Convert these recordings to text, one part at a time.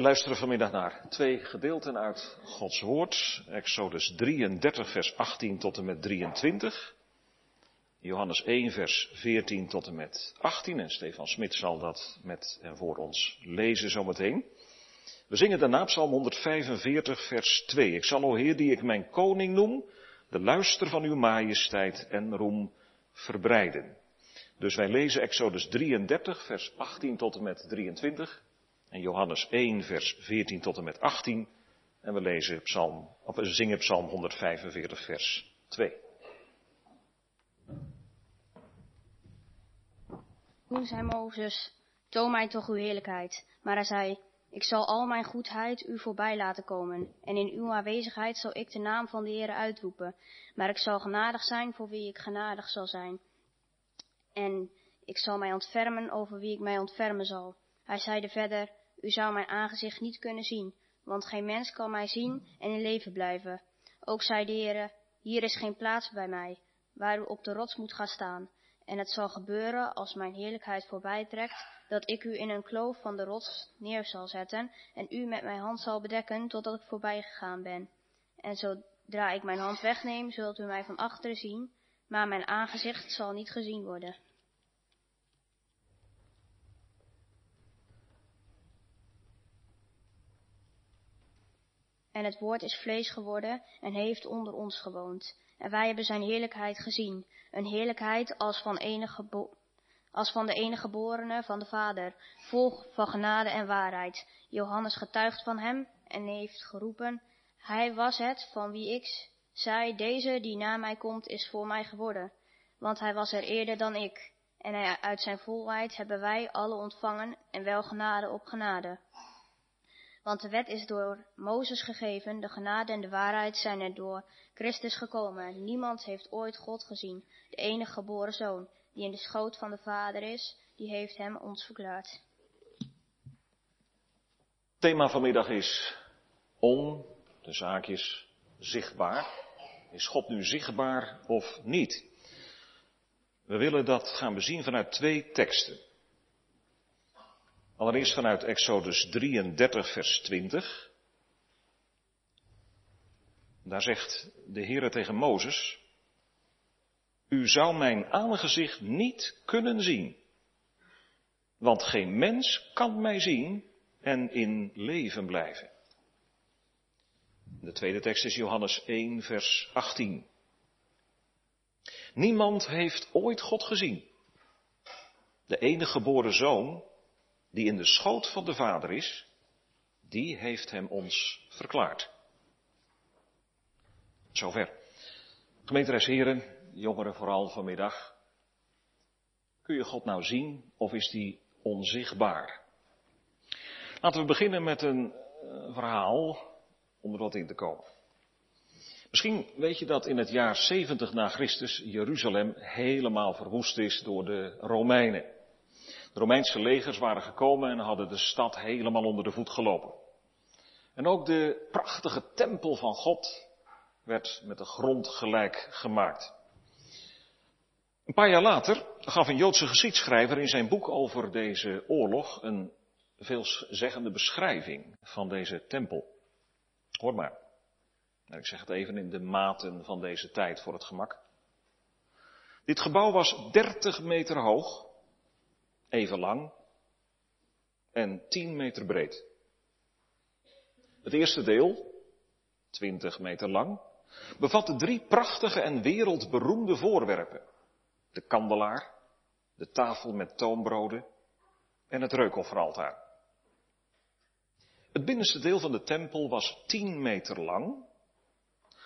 We luisteren vanmiddag naar twee gedeelten uit Gods Woord. Exodus 33, vers 18 tot en met 23. Johannes 1, vers 14 tot en met 18. En Stefan Smit zal dat met en voor ons lezen zometeen. We zingen daarna Psalm 145, vers 2. Ik zal, o Heer, die ik mijn koning noem, de luister van uw majesteit en roem verbreiden. Dus wij lezen Exodus 33, vers 18 tot en met 23. En Johannes 1, vers 14 tot en met 18. En we lezen psalm, we zingen psalm 145, vers 2. Toen zei Mozes, toon mij toch uw heerlijkheid. Maar hij zei, ik zal al mijn goedheid u voorbij laten komen. En in uw aanwezigheid zal ik de naam van de Heer uitroepen. Maar ik zal genadig zijn voor wie ik genadig zal zijn. En ik zal mij ontfermen over wie ik mij ontfermen zal. Hij zeide verder, u zou mijn aangezicht niet kunnen zien, want geen mens kan mij zien en in leven blijven. Ook zei de Heere, hier is geen plaats bij mij, waar u op de rots moet gaan staan. En het zal gebeuren, als mijn heerlijkheid voorbij trekt, dat ik u in een kloof van de rots neer zal zetten en u met mijn hand zal bedekken totdat ik voorbij gegaan ben. En zodra ik mijn hand wegneem, zult u mij van achteren zien, maar mijn aangezicht zal niet gezien worden. En het woord is vlees geworden en heeft onder ons gewoond. En wij hebben zijn heerlijkheid gezien. Een heerlijkheid als van, enige als van de enige geborene van de Vader, vol van genade en waarheid. Johannes getuigt van hem en heeft geroepen, hij was het van wie ik zei, deze die na mij komt is voor mij geworden. Want hij was er eerder dan ik. En uit zijn volheid hebben wij alle ontvangen en wel genade op genade. Want de wet is door Mozes gegeven, de genade en de waarheid zijn er door Christus gekomen. Niemand heeft ooit God gezien, de enige geboren zoon, die in de schoot van de Vader is, die heeft hem ons verklaard. Thema vanmiddag is on, de zaakjes, zichtbaar. Is God nu zichtbaar of niet? We willen dat gaan bezien vanuit twee teksten. Allereerst vanuit Exodus 33, vers 20. Daar zegt de Heer tegen Mozes, U zou mijn aangezicht niet kunnen zien, want geen mens kan mij zien en in leven blijven. De tweede tekst is Johannes 1, vers 18. Niemand heeft ooit God gezien. De enige geboren zoon, die in de schoot van de Vader is, die heeft hem ons verklaard. Zover. Gemeenteres heren, jongeren vooral vanmiddag. Kun je God nou zien of is die onzichtbaar? Laten we beginnen met een uh, verhaal om er wat in te komen. Misschien weet je dat in het jaar 70 na Christus Jeruzalem helemaal verwoest is door de Romeinen. De Romeinse legers waren gekomen en hadden de stad helemaal onder de voet gelopen. En ook de prachtige tempel van God werd met de grond gelijk gemaakt. Een paar jaar later gaf een Joodse geschiedschrijver in zijn boek over deze oorlog een veelzeggende beschrijving van deze tempel. Hoor maar. Ik zeg het even in de maten van deze tijd voor het gemak. Dit gebouw was 30 meter hoog even lang en 10 meter breed. Het eerste deel, 20 meter lang, bevatte drie prachtige en wereldberoemde voorwerpen. De kandelaar, de tafel met toonbroden en het reukofferaltaar. Het binnenste deel van de tempel was 10 meter lang,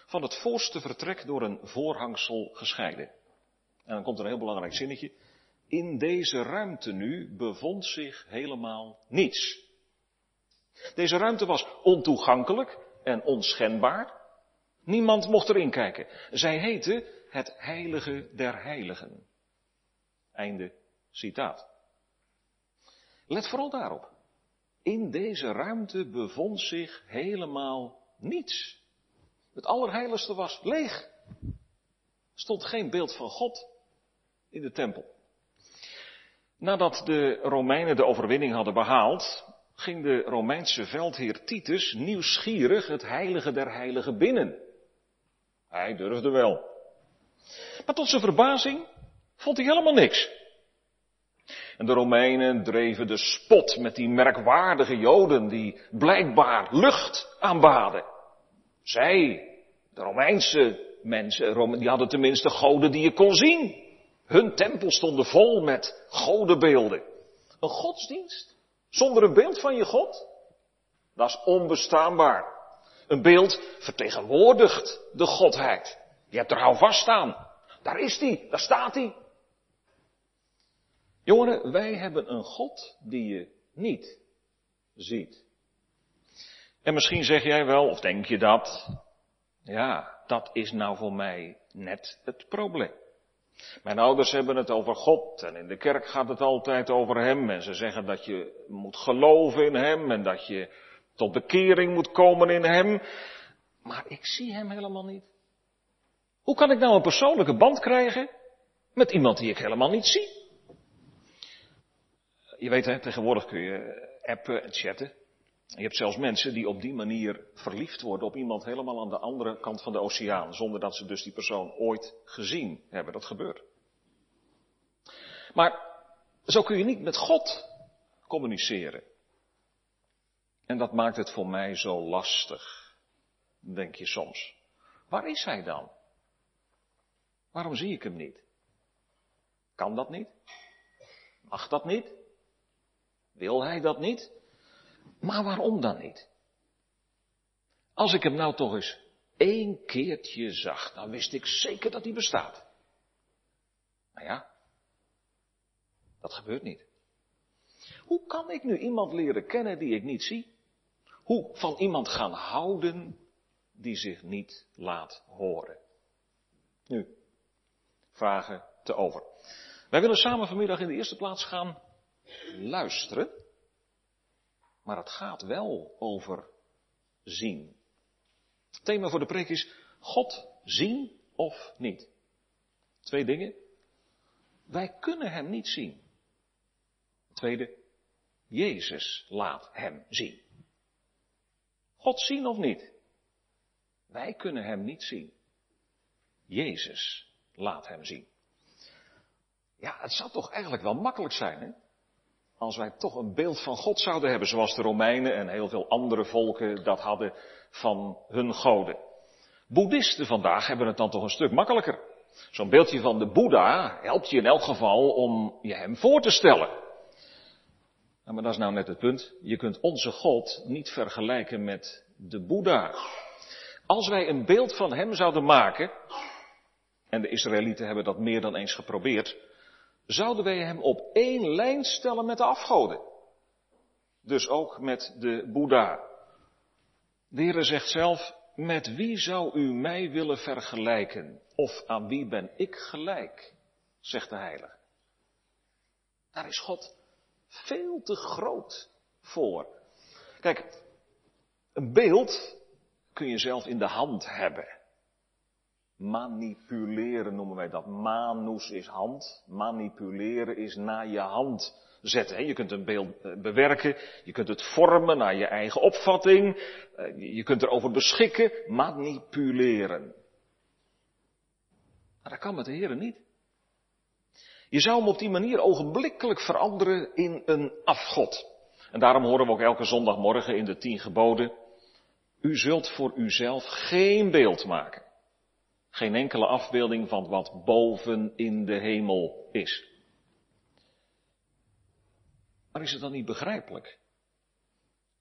van het voorste vertrek door een voorhangsel gescheiden. En dan komt er een heel belangrijk zinnetje. In deze ruimte nu bevond zich helemaal niets. Deze ruimte was ontoegankelijk en onschendbaar. Niemand mocht erin kijken. Zij heette het heilige der heiligen. Einde citaat. Let vooral daarop. In deze ruimte bevond zich helemaal niets. Het allerheiligste was leeg. Er stond geen beeld van God in de tempel. Nadat de Romeinen de overwinning hadden behaald, ging de Romeinse veldheer Titus nieuwsgierig het heilige der heiligen binnen. Hij durfde wel. Maar tot zijn verbazing vond hij helemaal niks. En de Romeinen dreven de spot met die merkwaardige Joden die blijkbaar lucht aanbaden. Zij, de Romeinse mensen, die hadden tenminste goden die je kon zien. Hun tempel stonden vol met godenbeelden. Een godsdienst zonder een beeld van je God? Dat is onbestaanbaar. Een beeld vertegenwoordigt de Godheid. Je hebt er houvast aan. Daar is die, daar staat hij. Jongeren, wij hebben een God die je niet ziet. En misschien zeg jij wel, of denk je dat, ja, dat is nou voor mij net het probleem. Mijn ouders hebben het over God en in de kerk gaat het altijd over Hem en ze zeggen dat je moet geloven in Hem en dat je tot bekering moet komen in Hem. Maar ik zie Hem helemaal niet. Hoe kan ik nou een persoonlijke band krijgen met iemand die ik helemaal niet zie? Je weet hè, tegenwoordig kun je appen en chatten. Je hebt zelfs mensen die op die manier verliefd worden op iemand helemaal aan de andere kant van de oceaan, zonder dat ze dus die persoon ooit gezien hebben. Dat gebeurt. Maar zo kun je niet met God communiceren. En dat maakt het voor mij zo lastig, denk je soms. Waar is hij dan? Waarom zie ik hem niet? Kan dat niet? Mag dat niet? Wil hij dat niet? Maar waarom dan niet? Als ik hem nou toch eens één keertje zag, dan wist ik zeker dat hij bestaat. Nou ja, dat gebeurt niet. Hoe kan ik nu iemand leren kennen die ik niet zie? Hoe van iemand gaan houden die zich niet laat horen? Nu, vragen te over. Wij willen samen vanmiddag in de eerste plaats gaan luisteren. Maar het gaat wel over zien. Het thema voor de preek is God zien of niet. Twee dingen. Wij kunnen Hem niet zien. Tweede, Jezus laat Hem zien. God zien of niet? Wij kunnen Hem niet zien. Jezus laat Hem zien. Ja, het zou toch eigenlijk wel makkelijk zijn, hè? Als wij toch een beeld van God zouden hebben, zoals de Romeinen en heel veel andere volken dat hadden van hun goden. Boeddhisten vandaag hebben het dan toch een stuk makkelijker. Zo'n beeldje van de Boeddha helpt je in elk geval om je hem voor te stellen. Nou, maar dat is nou net het punt. Je kunt onze God niet vergelijken met de Boeddha. Als wij een beeld van hem zouden maken, en de Israëlieten hebben dat meer dan eens geprobeerd, zouden wij hem op één lijn stellen met de afgoden. Dus ook met de Boeddha. De Heer zegt zelf, met wie zou u mij willen vergelijken? Of aan wie ben ik gelijk? Zegt de Heilige. Daar is God veel te groot voor. Kijk, een beeld kun je zelf in de hand hebben. Manipuleren noemen wij dat. Manus is hand. Manipuleren is naar je hand zetten. Je kunt een beeld eh, bewerken. Je kunt het vormen naar je eigen opvatting. Eh, je kunt erover beschikken. Manipuleren. Maar dat kan met de Heer niet. Je zou hem op die manier ogenblikkelijk veranderen in een afgod. En daarom horen we ook elke zondagmorgen in de tien geboden. U zult voor uzelf geen beeld maken. Geen enkele afbeelding van wat boven in de hemel is. Maar is het dan niet begrijpelijk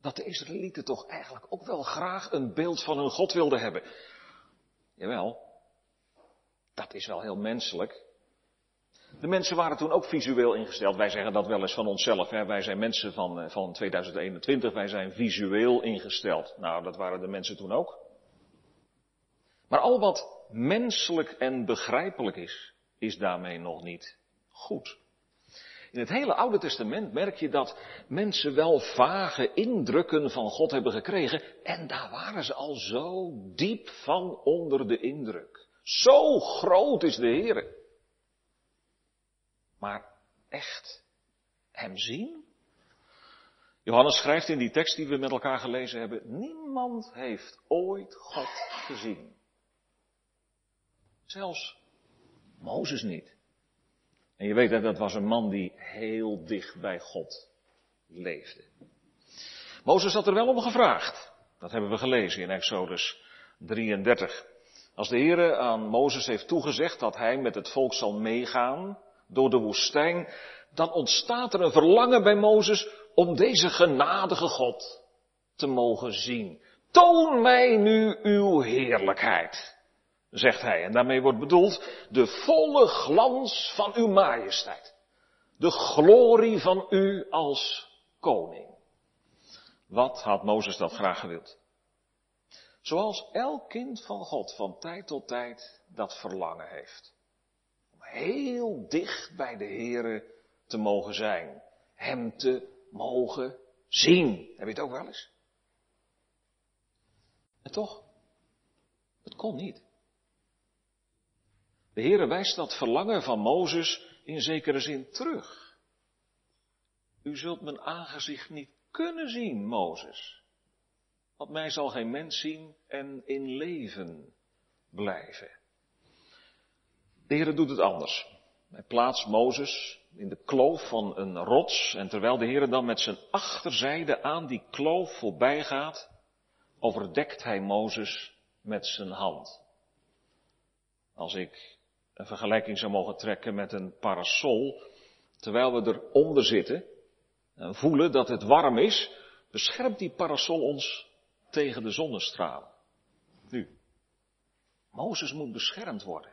dat de Israëlieten toch eigenlijk ook wel graag een beeld van hun God wilden hebben? Jawel, dat is wel heel menselijk. De mensen waren toen ook visueel ingesteld. Wij zeggen dat wel eens van onszelf. Hè? Wij zijn mensen van, eh, van 2021, wij zijn visueel ingesteld. Nou, dat waren de mensen toen ook. Maar al wat menselijk en begrijpelijk is, is daarmee nog niet goed. In het hele Oude Testament merk je dat mensen wel vage indrukken van God hebben gekregen en daar waren ze al zo diep van onder de indruk. Zo groot is de Heer. Maar echt Hem zien? Johannes schrijft in die tekst die we met elkaar gelezen hebben, niemand heeft ooit God gezien. Zelfs Mozes niet. En je weet dat dat was een man die heel dicht bij God leefde. Mozes had er wel om gevraagd. Dat hebben we gelezen in Exodus 33. Als de Heer aan Mozes heeft toegezegd dat hij met het volk zal meegaan door de woestijn, dan ontstaat er een verlangen bij Mozes om deze genadige God te mogen zien. Toon mij nu uw heerlijkheid, zegt hij. En daarmee wordt bedoeld de volle glans van uw majesteit. De glorie van u als koning. Wat had Mozes dat graag gewild? Zoals elk kind van God van tijd tot tijd dat verlangen heeft. Om heel dicht bij de Here te mogen zijn. Hem te mogen zien. Heb je het ook wel eens? En toch, het kon niet. De Heere wijst dat verlangen van Mozes in zekere zin terug. U zult mijn aangezicht niet kunnen zien, Mozes. Want mij zal geen mens zien en in leven blijven. De Heer doet het anders. Hij plaatst Mozes in de kloof van een rots en terwijl de Heer dan met zijn achterzijde aan die kloof voorbij gaat, overdekt hij Mozes met zijn hand. Als ik een vergelijking zou mogen trekken met een parasol, terwijl we eronder zitten en voelen dat het warm is, beschermt die parasol ons tegen de zonnestralen. Nu, Mozes moet beschermd worden.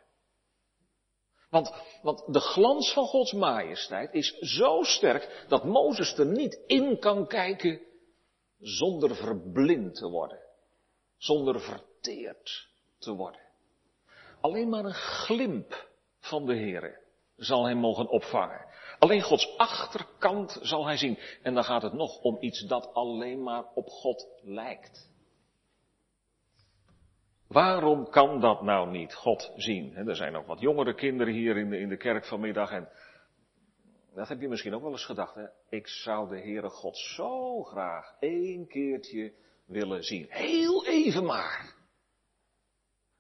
Want, want de glans van Gods majesteit is zo sterk dat Mozes er niet in kan kijken zonder verblind te worden. Zonder verteerd te worden. Alleen maar een glimp van de Heere zal hem mogen opvangen. Alleen Gods achterkant zal hij zien. En dan gaat het nog om iets dat alleen maar op God lijkt. Waarom kan dat nou niet God zien? er zijn ook wat jongere kinderen hier in de, in de kerk vanmiddag en dat heb je misschien ook wel eens gedacht. Ik zou de Heere God zo graag één keertje willen zien. Heel even maar.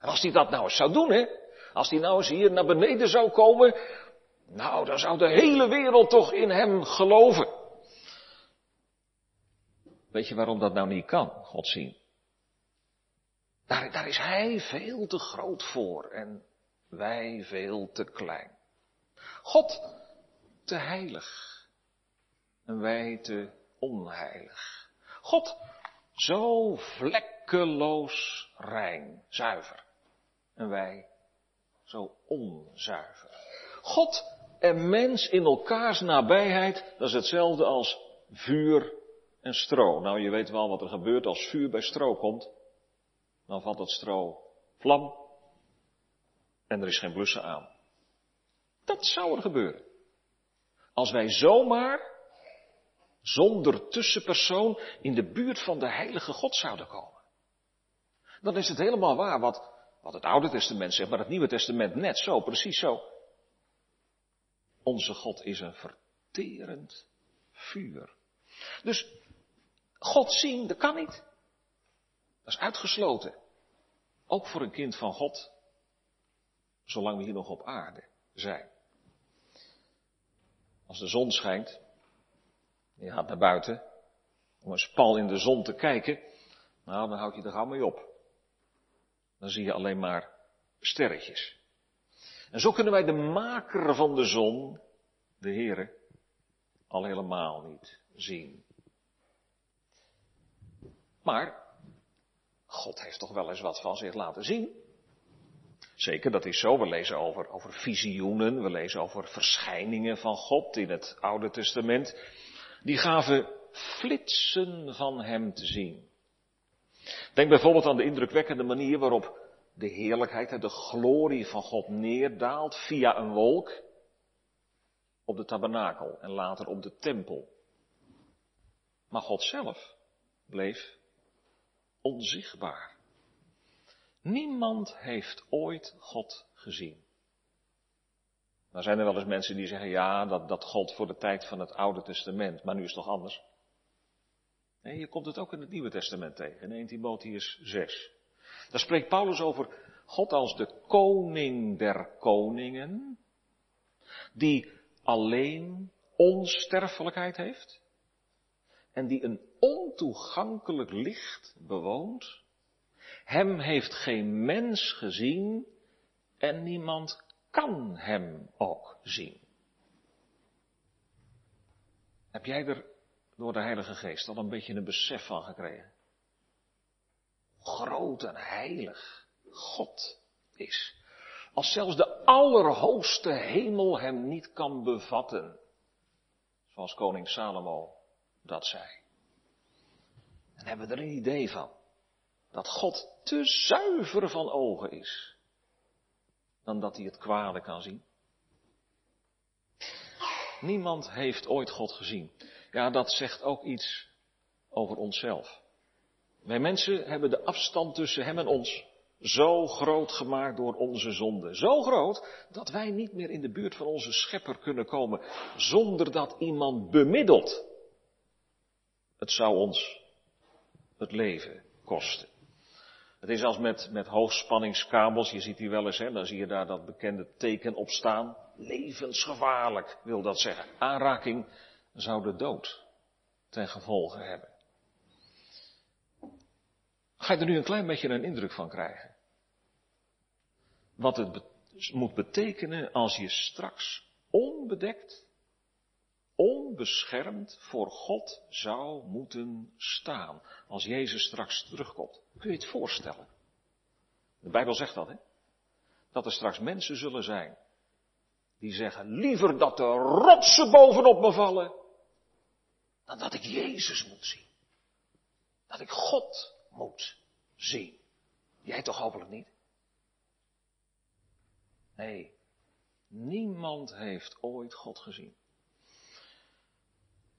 En als hij dat nou eens zou doen, hè? Als hij nou eens hier naar beneden zou komen, nou, dan zou de hele wereld toch in hem geloven. Weet je waarom dat nou niet kan, God zien? Daar, daar is hij veel te groot voor en wij veel te klein. God te heilig en wij te onheilig. God zo vlekkeloos rein, zuiver en wij zo onzuiver. God en mens in elkaars nabijheid, dat is hetzelfde als vuur en stro. Nou, je weet wel wat er gebeurt als vuur bij stro komt dan valt het stro vlam en er is geen blussen aan. Dat zou er gebeuren. Als wij zomaar, zonder tussenpersoon, in de buurt van de heilige God zouden komen. Dan is het helemaal waar wat, wat het Oude Testament zegt, maar het Nieuwe Testament net zo, precies zo. Onze God is een verterend vuur. Dus God zien, dat kan niet. Dat is uitgesloten. Ook voor een kind van God, zolang we hier nog op aarde zijn. Als de zon schijnt, je gaat naar buiten om een spal in de zon te kijken, nou dan houd je er gauw mee op. Dan zie je alleen maar sterretjes. En zo kunnen wij de maker van de zon, de Heere, al helemaal niet zien. Maar God heeft toch wel eens wat van zich laten zien. Zeker, dat is zo. We lezen over, over visioenen, we lezen over verschijningen van God in het Oude Testament. Die gaven flitsen van Hem te zien. Denk bijvoorbeeld aan de indrukwekkende manier waarop de heerlijkheid, de glorie van God neerdaalt via een wolk op de tabernakel en later op de tempel. Maar God zelf bleef onzichtbaar. Niemand heeft ooit God gezien. Nou zijn er wel eens mensen die zeggen, ja, dat, dat God voor de tijd van het Oude Testament, maar nu is het toch anders? Nee, je komt het ook in het Nieuwe Testament tegen, in 1 Timotheus 6. Daar spreekt Paulus over God als de koning der koningen, die alleen onsterfelijkheid heeft en die een ontoegankelijk licht bewoont. Hem heeft geen mens gezien en niemand kan hem ook zien. Heb jij er door de Heilige Geest al een beetje een besef van gekregen? Groot en heilig God is. Als zelfs de allerhoogste hemel hem niet kan bevatten. Zoals koning Salomo dat zei. En hebben we er een idee van. Dat God te zuiver van ogen is. Dan dat hij het kwade kan zien. Niemand heeft ooit God gezien. Ja, dat zegt ook iets over onszelf. Wij mensen hebben de afstand tussen Hem en ons zo groot gemaakt door onze zonde. Zo groot dat wij niet meer in de buurt van onze schepper kunnen komen zonder dat iemand bemiddelt. Het zou ons het leven kosten. Het is als met, met hoogspanningskabels, je ziet die wel eens, hè, dan zie je daar dat bekende teken op staan. Levensgevaarlijk wil dat zeggen. Aanraking zou de dood ten gevolge hebben. Ga je er nu een klein beetje een indruk van krijgen? Wat het moet betekenen als je straks onbedekt, onbeschermd voor God zou moeten staan. Als Jezus straks terugkomt. Kun je het voorstellen? De Bijbel zegt dat, hè? Dat er straks mensen zullen zijn die zeggen, liever dat de rotsen bovenop me vallen, dan dat ik Jezus moet zien. Dat ik God moet zien. Jij toch hopelijk niet? Nee, niemand heeft ooit God gezien.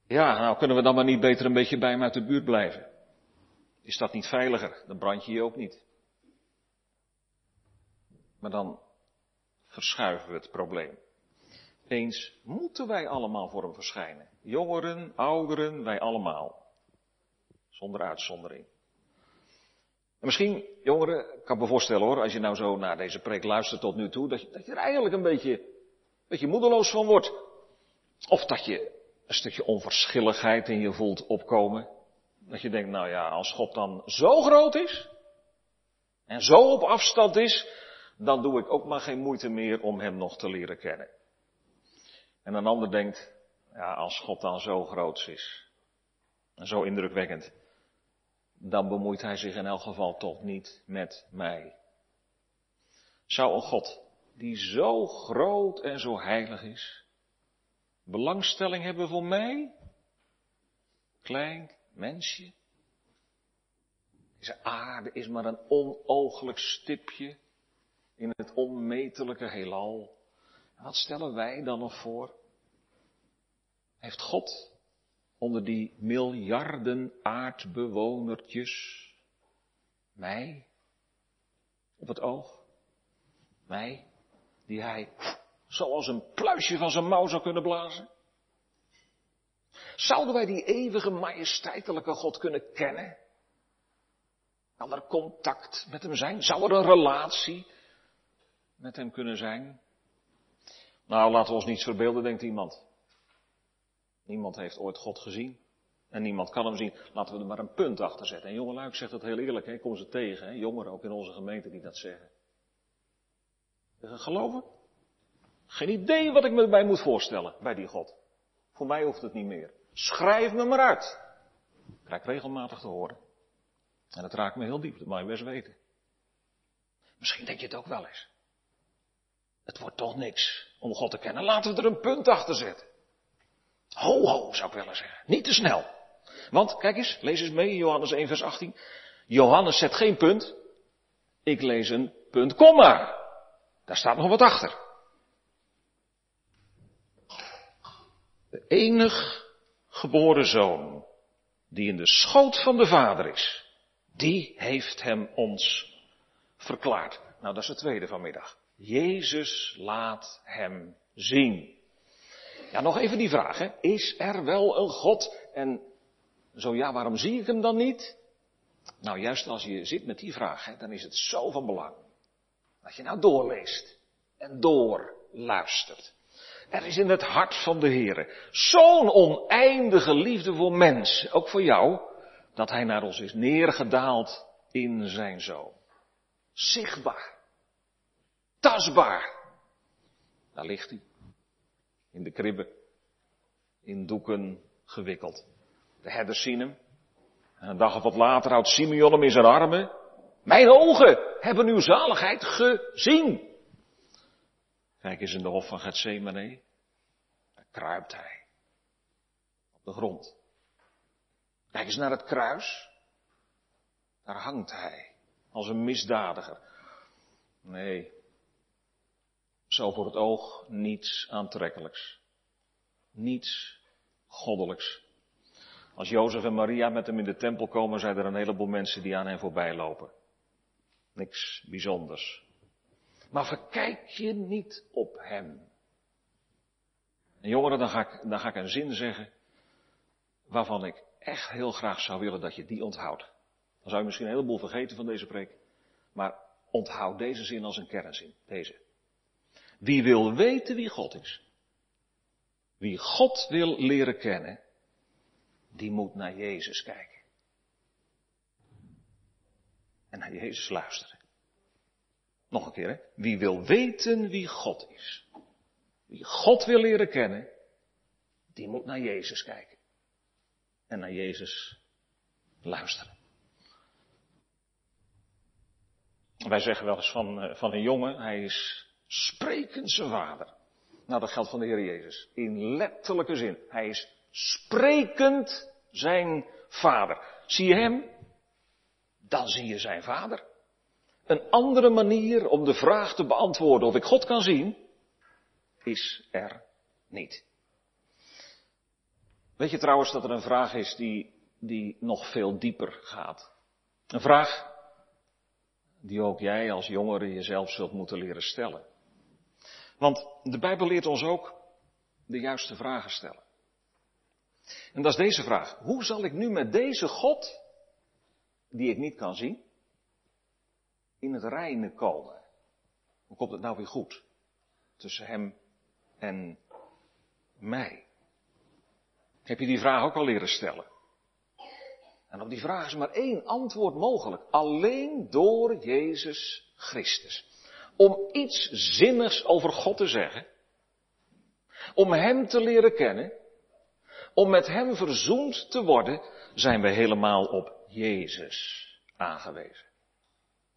Ja, nou kunnen we dan maar niet beter een beetje bij hem uit de buurt blijven. Is dat niet veiliger? Dan brand je je ook niet. Maar dan verschuiven we het probleem. Eens moeten wij allemaal voor hem verschijnen. Jongeren, ouderen, wij allemaal. Zonder uitzondering. En misschien, jongeren, kan me voorstellen hoor, als je nou zo naar deze preek luistert tot nu toe, dat je, dat je er eigenlijk een beetje, een beetje moedeloos van wordt. Of dat je een stukje onverschilligheid in je voelt opkomen. Dat je denkt, nou ja, als God dan zo groot is, en zo op afstand is, dan doe ik ook maar geen moeite meer om Hem nog te leren kennen. En een ander denkt, ja, als God dan zo groot is, en zo indrukwekkend, dan bemoeit hij zich in elk geval toch niet met mij. Zou een God die zo groot en zo heilig is, belangstelling hebben voor mij? Klein mensje. Deze aarde is maar een onooglijk stipje in het onmetelijke heelal. Wat stellen wij dan nog voor? Heeft God onder die miljarden aardbewonertjes. Mij op het oog. Mij, die hij zoals een pluisje van zijn mouw zou kunnen blazen. Zouden wij die eeuwige majesteitelijke God kunnen kennen? Kan er contact met hem zijn? Zou er een relatie met hem kunnen zijn? Nou, laten we ons niets verbeelden, denkt iemand. Niemand heeft ooit God gezien. En niemand kan hem zien. Laten we er maar een punt achter zetten. En jonge Luik zegt dat heel eerlijk. Hè? Kom ze tegen. Hè? Jongeren ook in onze gemeente die dat zeggen. Geloven? Geen idee wat ik me bij moet voorstellen bij die God. Voor mij hoeft het niet meer. Schrijf me maar uit. Ik krijg regelmatig te horen. En dat raakt me heel diep, dat mag je best weten. Misschien denk je het ook wel eens. Het wordt toch niks om God te kennen. Laten we er een punt achter zetten. Ho, ho, zou ik willen zeggen. Niet te snel. Want, kijk eens, lees eens mee, Johannes 1, vers 18. Johannes zet geen punt. Ik lees een punt, komma. Daar staat nog wat achter. De enig geboren zoon, die in de schoot van de vader is, die heeft hem ons verklaard. Nou, dat is het tweede vanmiddag. Jezus laat hem zien. Ja, nog even die vraag. Hè. Is er wel een God? En Zo ja, waarom zie ik hem dan niet? Nou, juist als je zit met die vraag, hè, dan is het zo van belang. Dat je nou doorleest en doorluistert. Er is in het hart van de Heer zo'n oneindige liefde voor mensen, ook voor jou, dat Hij naar ons is neergedaald in zijn Zoon. Zichtbaar. Tastbaar. Daar ligt hij. In de kribben. In doeken gewikkeld. De herders zien hem. En een dag of wat later houdt Simeon hem in zijn armen. Mijn ogen hebben uw zaligheid gezien. Kijk eens in de hof van Gethsemane. Daar kruipt hij. Op de grond. Kijk eens naar het kruis. Daar hangt hij. Als een misdadiger. Nee. Zo voor het oog niets aantrekkelijks. Niets goddelijks. Als Jozef en Maria met hem in de tempel komen, zijn er een heleboel mensen die aan hen voorbij lopen. Niks bijzonders. Maar verkijk je niet op hem. En jongeren, dan ga, ik, dan ga ik een zin zeggen waarvan ik echt heel graag zou willen dat je die onthoudt. Dan zou je misschien een heleboel vergeten van deze preek. Maar onthoud deze zin als een kernzin. Deze. Wie wil weten wie God is. Wie God wil leren kennen. Die moet naar Jezus kijken. En naar Jezus luisteren. Nog een keer, hè? Wie wil weten wie God is. Wie God wil leren kennen. Die moet naar Jezus kijken. En naar Jezus luisteren. Wij zeggen wel eens van, eh, van een jongen, hij is sprekend zijn vader. Nou, dat geldt van de Heer Jezus. In letterlijke zin. Hij is sprekend zijn vader. Zie je hem? Dan zie je zijn vader. Een andere manier om de vraag te beantwoorden of ik God kan zien, is er niet. Weet je trouwens dat er een vraag is die, die nog veel dieper gaat? Een vraag die ook jij als jongere jezelf zult moeten leren stellen. Want de Bijbel leert ons ook de juiste vragen stellen. En dat is deze vraag. Hoe zal ik nu met deze God, die ik niet kan zien, in het reine komen? Hoe komt het nou weer goed tussen hem en mij? Heb je die vraag ook al leren stellen? En op die vraag is maar één antwoord mogelijk. Alleen door Jezus Christus. Om iets zinnigs over God te zeggen. Om Hem te leren kennen. Om met Hem verzoend te worden, zijn we helemaal op Jezus aangewezen.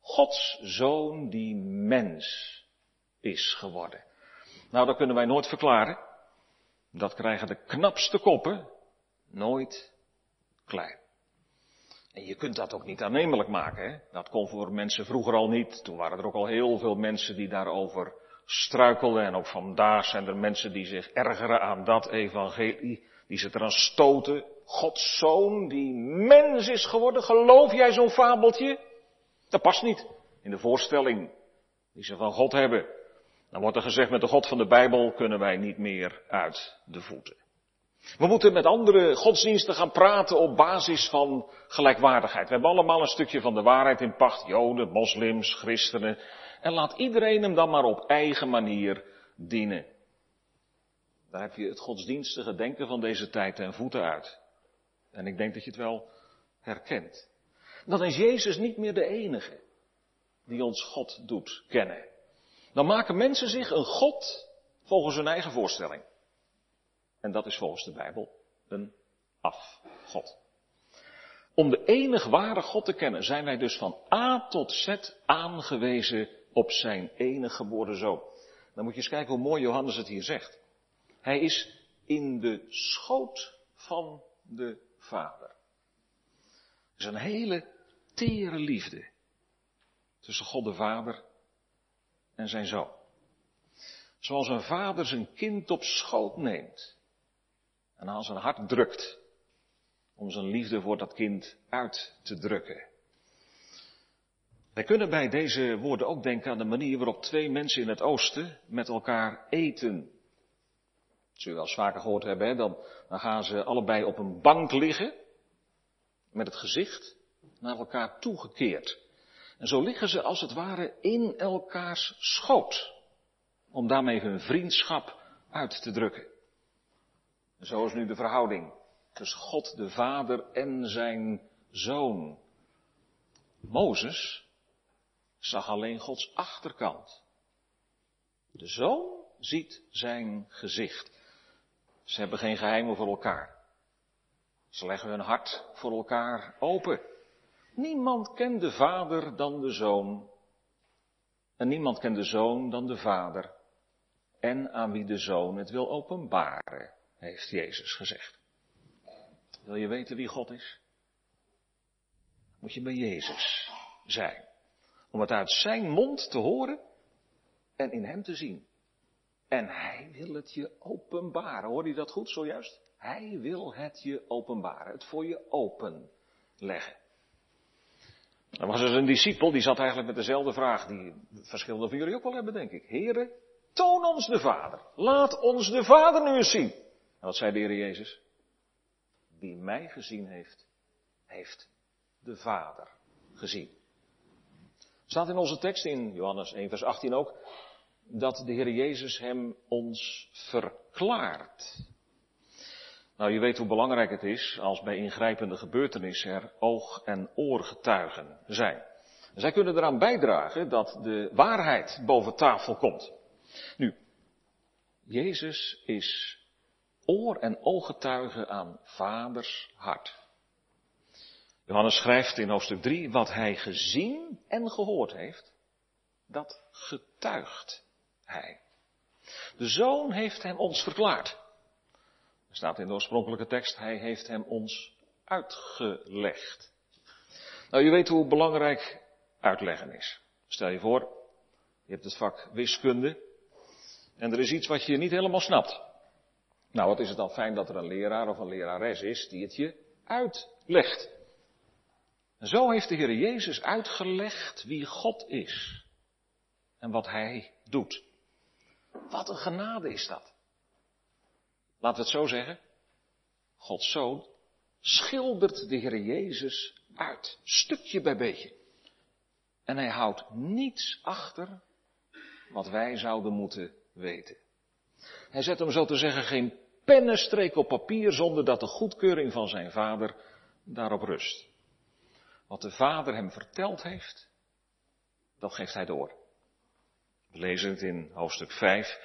Gods zoon die mens is geworden. Nou, dat kunnen wij nooit verklaren. Dat krijgen de knapste koppen nooit klein. En je kunt dat ook niet aannemelijk maken. Hè? Dat kon voor mensen vroeger al niet. Toen waren er ook al heel veel mensen die daarover struikelden. En ook vandaag zijn er mensen die zich ergeren aan dat evangelie. Die zich eraan stoten. Gods zoon die mens is geworden. Geloof jij zo'n fabeltje? Dat past niet in de voorstelling die ze van God hebben. Dan wordt er gezegd met de God van de Bijbel kunnen wij niet meer uit de voeten. We moeten met andere godsdiensten gaan praten op basis van gelijkwaardigheid. We hebben allemaal een stukje van de waarheid in pacht. Joden, moslims, christenen. En laat iedereen hem dan maar op eigen manier dienen. Daar heb je het godsdienstige denken van deze tijd ten voeten uit. En ik denk dat je het wel herkent. Dan is Jezus niet meer de enige die ons God doet kennen. Dan maken mensen zich een God volgens hun eigen voorstelling. En dat is volgens de Bijbel een afgod. Om de enig ware God te kennen zijn wij dus van A tot Z aangewezen op zijn enige geboren zoon. Dan moet je eens kijken hoe mooi Johannes het hier zegt. Hij is in de schoot van de Vader. Het is een hele tere liefde tussen God de Vader en zijn zoon. Zoals een vader zijn kind op schoot neemt en aan zijn hart drukt om zijn liefde voor dat kind uit te drukken. Wij kunnen bij deze woorden ook denken aan de manier waarop twee mensen in het oosten met elkaar eten. Zul je wel eens vaker gehoord hebben, hè? Dan, dan gaan ze allebei op een bank liggen. met het gezicht naar elkaar toegekeerd. En zo liggen ze als het ware in elkaars schoot, om daarmee hun vriendschap uit te drukken. Zo is nu de verhouding tussen God de Vader en zijn Zoon. Mozes zag alleen Gods achterkant. De Zoon ziet zijn gezicht. Ze hebben geen geheimen voor elkaar. Ze leggen hun hart voor elkaar open. Niemand kent de vader dan de zoon. En niemand kent de zoon dan de vader. En aan wie de zoon het wil openbaren, heeft Jezus gezegd. Wil je weten wie God is? Moet je bij Jezus zijn. Om het uit zijn mond te horen en in hem te zien. En hij wil het je openbaren. Hoor je dat goed zojuist? Hij wil het je openbaren. Het voor je openleggen. Er was dus een discipel, die zat eigenlijk met dezelfde vraag, die verschillende van jullie ook wel hebben, denk ik. Heren, toon ons de Vader. Laat ons de Vader nu eens zien. Wat zei de Heer Jezus? Wie mij gezien heeft, heeft de Vader gezien. Staat in onze tekst in Johannes 1 vers 18 ook, dat de Heer Jezus hem ons verklaart. Nou, je weet hoe belangrijk het is als bij ingrijpende gebeurtenissen er oog- en oorgetuigen zijn. Zij kunnen eraan bijdragen dat de waarheid boven tafel komt. Nu, Jezus is oor- en ooggetuige aan vaders hart. Johannes schrijft in hoofdstuk 3, wat hij gezien en gehoord heeft, dat getuigt hij. De zoon heeft hem ons verklaard. Er staat in de oorspronkelijke tekst, hij heeft hem ons uitgelegd. Nou, je weet hoe belangrijk uitleggen is. Stel je voor, je hebt het vak wiskunde en er is iets wat je niet helemaal snapt. Nou, wat is het dan fijn dat er een leraar of een lerares is die het je uitlegt. Zo heeft de Heer Jezus uitgelegd wie God is en wat Hij doet. Wat een genade is dat. Laten we het zo zeggen. Gods Zoon schildert de Heer Jezus uit, stukje bij beetje. En hij houdt niets achter wat wij zouden moeten weten. Hij zet hem zo te zeggen geen pennenstreek op papier zonder dat de goedkeuring van zijn vader daarop rust. Wat de vader hem verteld heeft, dat geeft hij door. We lezen het in hoofdstuk 5.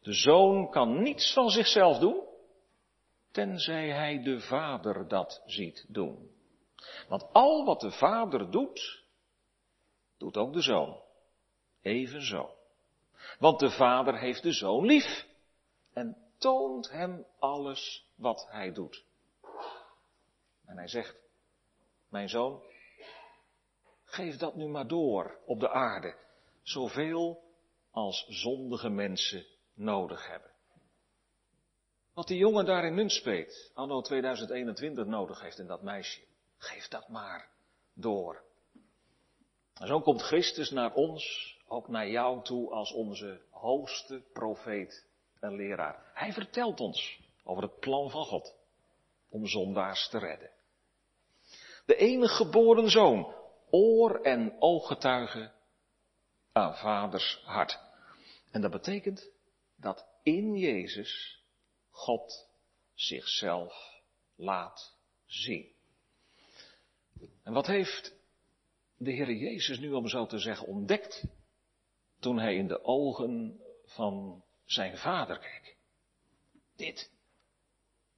De zoon kan niets van zichzelf doen, tenzij hij de vader dat ziet doen. Want al wat de vader doet, doet ook de zoon. Evenzo. Want de vader heeft de zoon lief en toont hem alles wat hij doet. En hij zegt, mijn zoon, geef dat nu maar door op de aarde, zoveel als zondige mensen nodig hebben. Wat die jongen daar in Nunspeet, anno 2021, nodig heeft in dat meisje, geef dat maar door. En zo komt Christus naar ons, ook naar jou toe, als onze hoogste profeet en leraar. Hij vertelt ons over het plan van God om zondaars te redden. De enige geboren zoon, oor- en ooggetuige aan vaders hart. En dat betekent dat in Jezus God zichzelf laat zien. En wat heeft de Heer Jezus nu, om zo te zeggen, ontdekt toen hij in de ogen van zijn vader keek? Dit.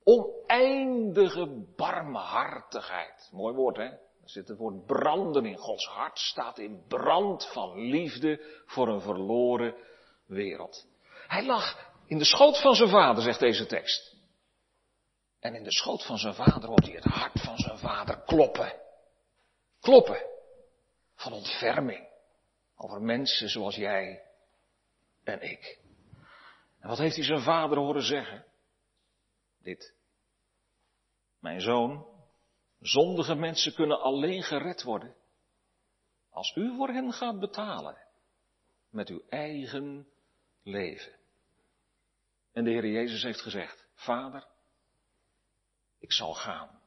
Oneindige barmhartigheid. Mooi woord, hè? Er zit het woord branden in. Gods hart staat in brand van liefde voor een verloren wereld. Hij lag in de schoot van zijn vader, zegt deze tekst. En in de schoot van zijn vader hoort hij het hart van zijn vader kloppen. Kloppen. Van ontferming. Over mensen zoals jij en ik. En wat heeft hij zijn vader horen zeggen? Dit. Mijn zoon, zondige mensen kunnen alleen gered worden als u voor hen gaat betalen met uw eigen leven. En de Heer Jezus heeft gezegd, Vader, ik zal gaan.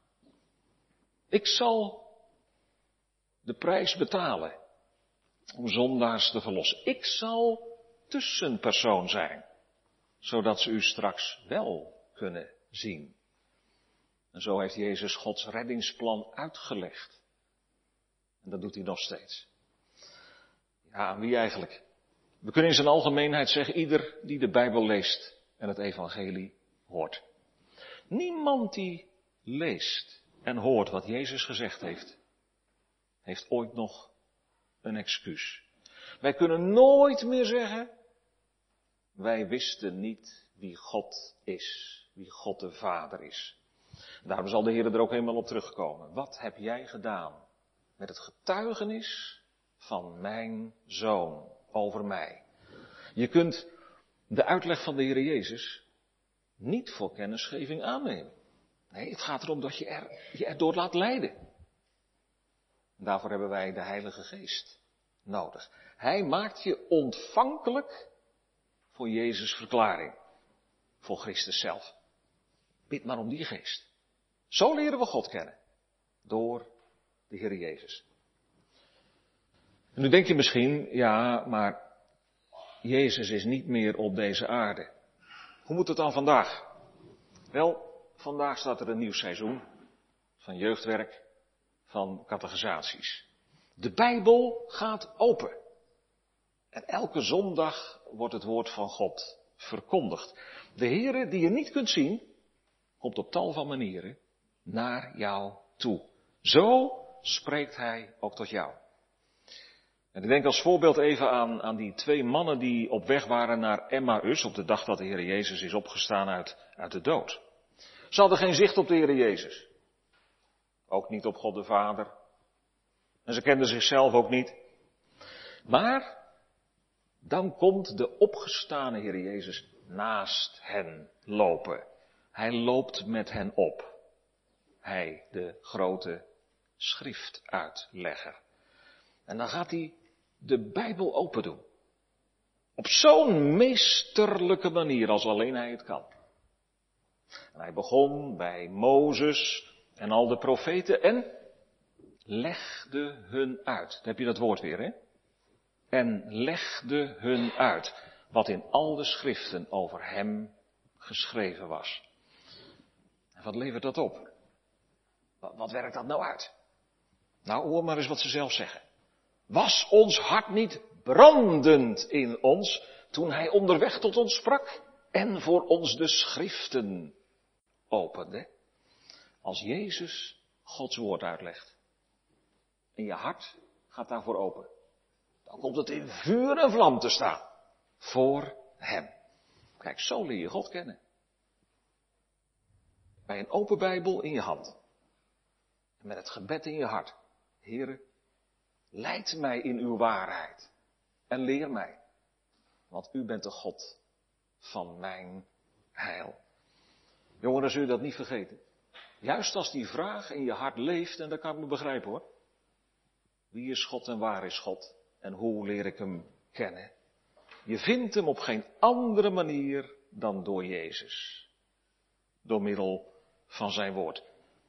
Ik zal de prijs betalen om zondaars te verlossen. Ik zal tussenpersoon zijn, zodat ze u straks wel kunnen zien. En zo heeft Jezus Gods reddingsplan uitgelegd. En dat doet hij nog steeds. Ja, wie eigenlijk? We kunnen in zijn algemeenheid zeggen, ieder die de Bijbel leest en het evangelie hoort. Niemand die leest en hoort wat Jezus gezegd heeft, heeft ooit nog een excuus. Wij kunnen nooit meer zeggen, wij wisten niet wie God is, wie God de Vader is. Daarom zal de Heer er ook eenmaal op terugkomen. Wat heb jij gedaan met het getuigenis van mijn zoon over mij? Je kunt de uitleg van de Heer Jezus niet voor kennisgeving aannemen. Nee, het gaat erom dat je er, je erdoor laat leiden. Daarvoor hebben wij de Heilige Geest nodig. Hij maakt je ontvankelijk voor Jezus' verklaring. Voor Christus zelf. Bid maar om die geest. Zo leren we God kennen. Door de Heer Jezus. En nu denk je misschien, ja, maar Jezus is niet meer op deze aarde. Hoe moet het dan vandaag? Wel, vandaag staat er een nieuw seizoen van jeugdwerk, van catechisaties. De Bijbel gaat open. En elke zondag wordt het woord van God verkondigd. De Heere die je niet kunt zien, komt op tal van manieren naar jou toe. Zo spreekt Hij ook tot jou. En ik denk als voorbeeld even aan, aan die twee mannen die op weg waren naar Emmaus op de dag dat de Heer Jezus is opgestaan uit, uit de dood. Ze hadden geen zicht op de Heer Jezus. Ook niet op God de Vader. En ze kenden zichzelf ook niet. Maar dan komt de opgestane Heer Jezus naast hen lopen. Hij loopt met hen op. Hij, de grote schriftuitlegger. En dan gaat hij de Bijbel open doen. Op zo'n meesterlijke manier als alleen hij het kan. En hij begon bij Mozes en al de profeten en legde hun uit. Dan heb je dat woord weer, hè? En legde hun uit wat in al de schriften over hem geschreven was. En wat levert dat op? Wat, werkt dat nou uit? Nou, hoor maar eens wat ze zelf zeggen. Was ons hart niet brandend in ons toen hij onderweg tot ons sprak en voor ons de schriften opende? Als Jezus Gods woord uitlegt en je hart gaat daarvoor open, dan komt het in vuur en vlam te staan voor Hem. Kijk, zo leer je God kennen. Bij een open Bijbel in je hand. En met het gebed in je hart. Heren, leid mij in uw waarheid. En leer mij. Want u bent de God van mijn heil. Jongen, zul je dat niet vergeten. Juist als die vraag in je hart leeft, en dat kan ik me begrijpen hoor. Wie is God en waar is God? En hoe leer ik hem kennen? Je vindt hem op geen andere manier dan door Jezus. Door middel van zijn woord.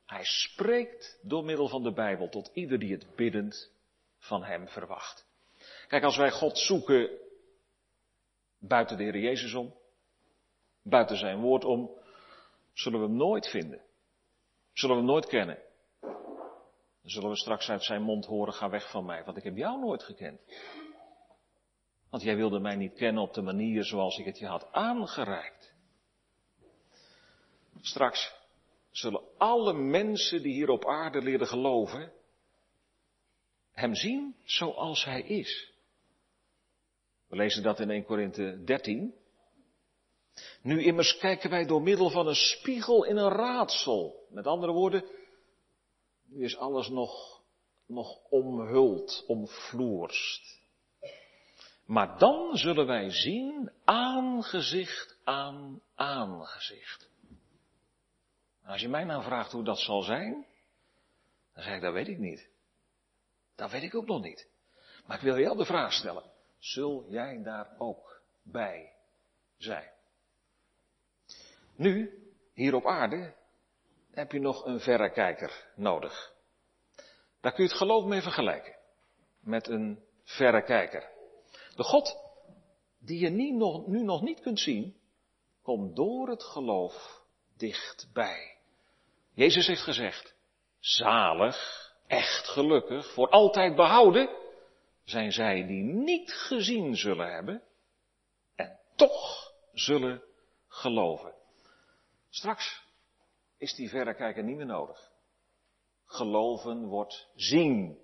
Hij spreekt door middel van de Bijbel tot ieder die het biddend van hem verwacht. Kijk, als wij God zoeken buiten de Heer Jezus om, buiten zijn woord om, zullen we hem nooit vinden. Zullen we hem nooit kennen. Dan zullen we straks uit zijn mond horen, ga weg van mij, want ik heb jou nooit gekend. Want jij wilde mij niet kennen op de manier zoals ik het je had aangereikt. Straks zullen alle mensen die hier op aarde leren geloven, hem zien zoals hij is. We lezen dat in 1 Korinthe 13. Nu immers kijken wij door middel van een spiegel in een raadsel. Met andere woorden, nu is alles nog, nog omhuld, omvloerst. Maar dan zullen wij zien aangezicht aan aangezicht. Als je mij nou vraagt hoe dat zal zijn, dan zeg ik, dat weet ik niet. Dat weet ik ook nog niet. Maar ik wil wel de vraag stellen, zul jij daar ook bij zijn? Nu, hier op aarde, heb je nog een verrekijker nodig. Daar kun je het geloof mee vergelijken. Met een verrekijker. De God die je nu nog, nu nog niet kunt zien, komt door het geloof dichtbij. Jezus heeft gezegd, zalig, echt gelukkig, voor altijd behouden, zijn zij die niet gezien zullen hebben en toch zullen geloven. Straks is die verrekijker niet meer nodig. Geloven wordt zien.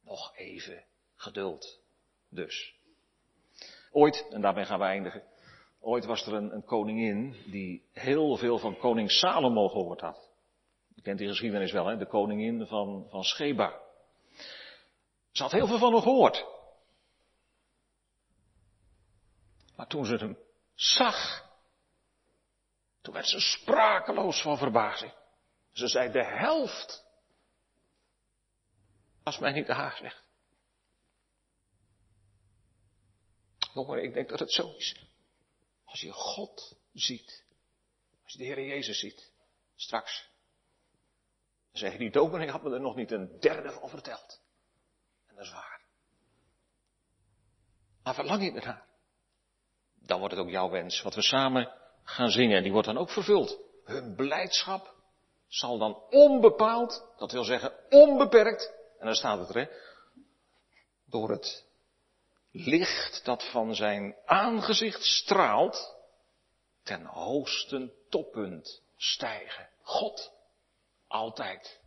Nog even geduld dus. Ooit, en daarmee gaan we eindigen, ooit was er een, een koningin die heel veel van koning Salomo gehoord had. Je kent die geschiedenis wel, hè? de koningin van, van Sheba. Ze had heel veel van hem gehoord. Maar toen ze hem zag, toen werd ze sprakeloos van verbazing. Ze zei, de helft was mij niet de haar, zegt. Jongen, ik denk dat het zo is. Als je God ziet, als je de Heer Jezus ziet, straks, dan zeg je, die dominee had me er nog niet een derde van verteld. En dat is waar. Maar verlang je ernaar? Dan wordt het ook jouw wens, wat we samen gaan zingen. En die wordt dan ook vervuld. Hun blijdschap zal dan onbepaald, dat wil zeggen onbeperkt, en dan staat het er, door het licht dat van zijn aangezicht straalt, ten hoogste toppunt stijgen. God, altijd.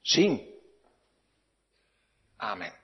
Zien. Amen.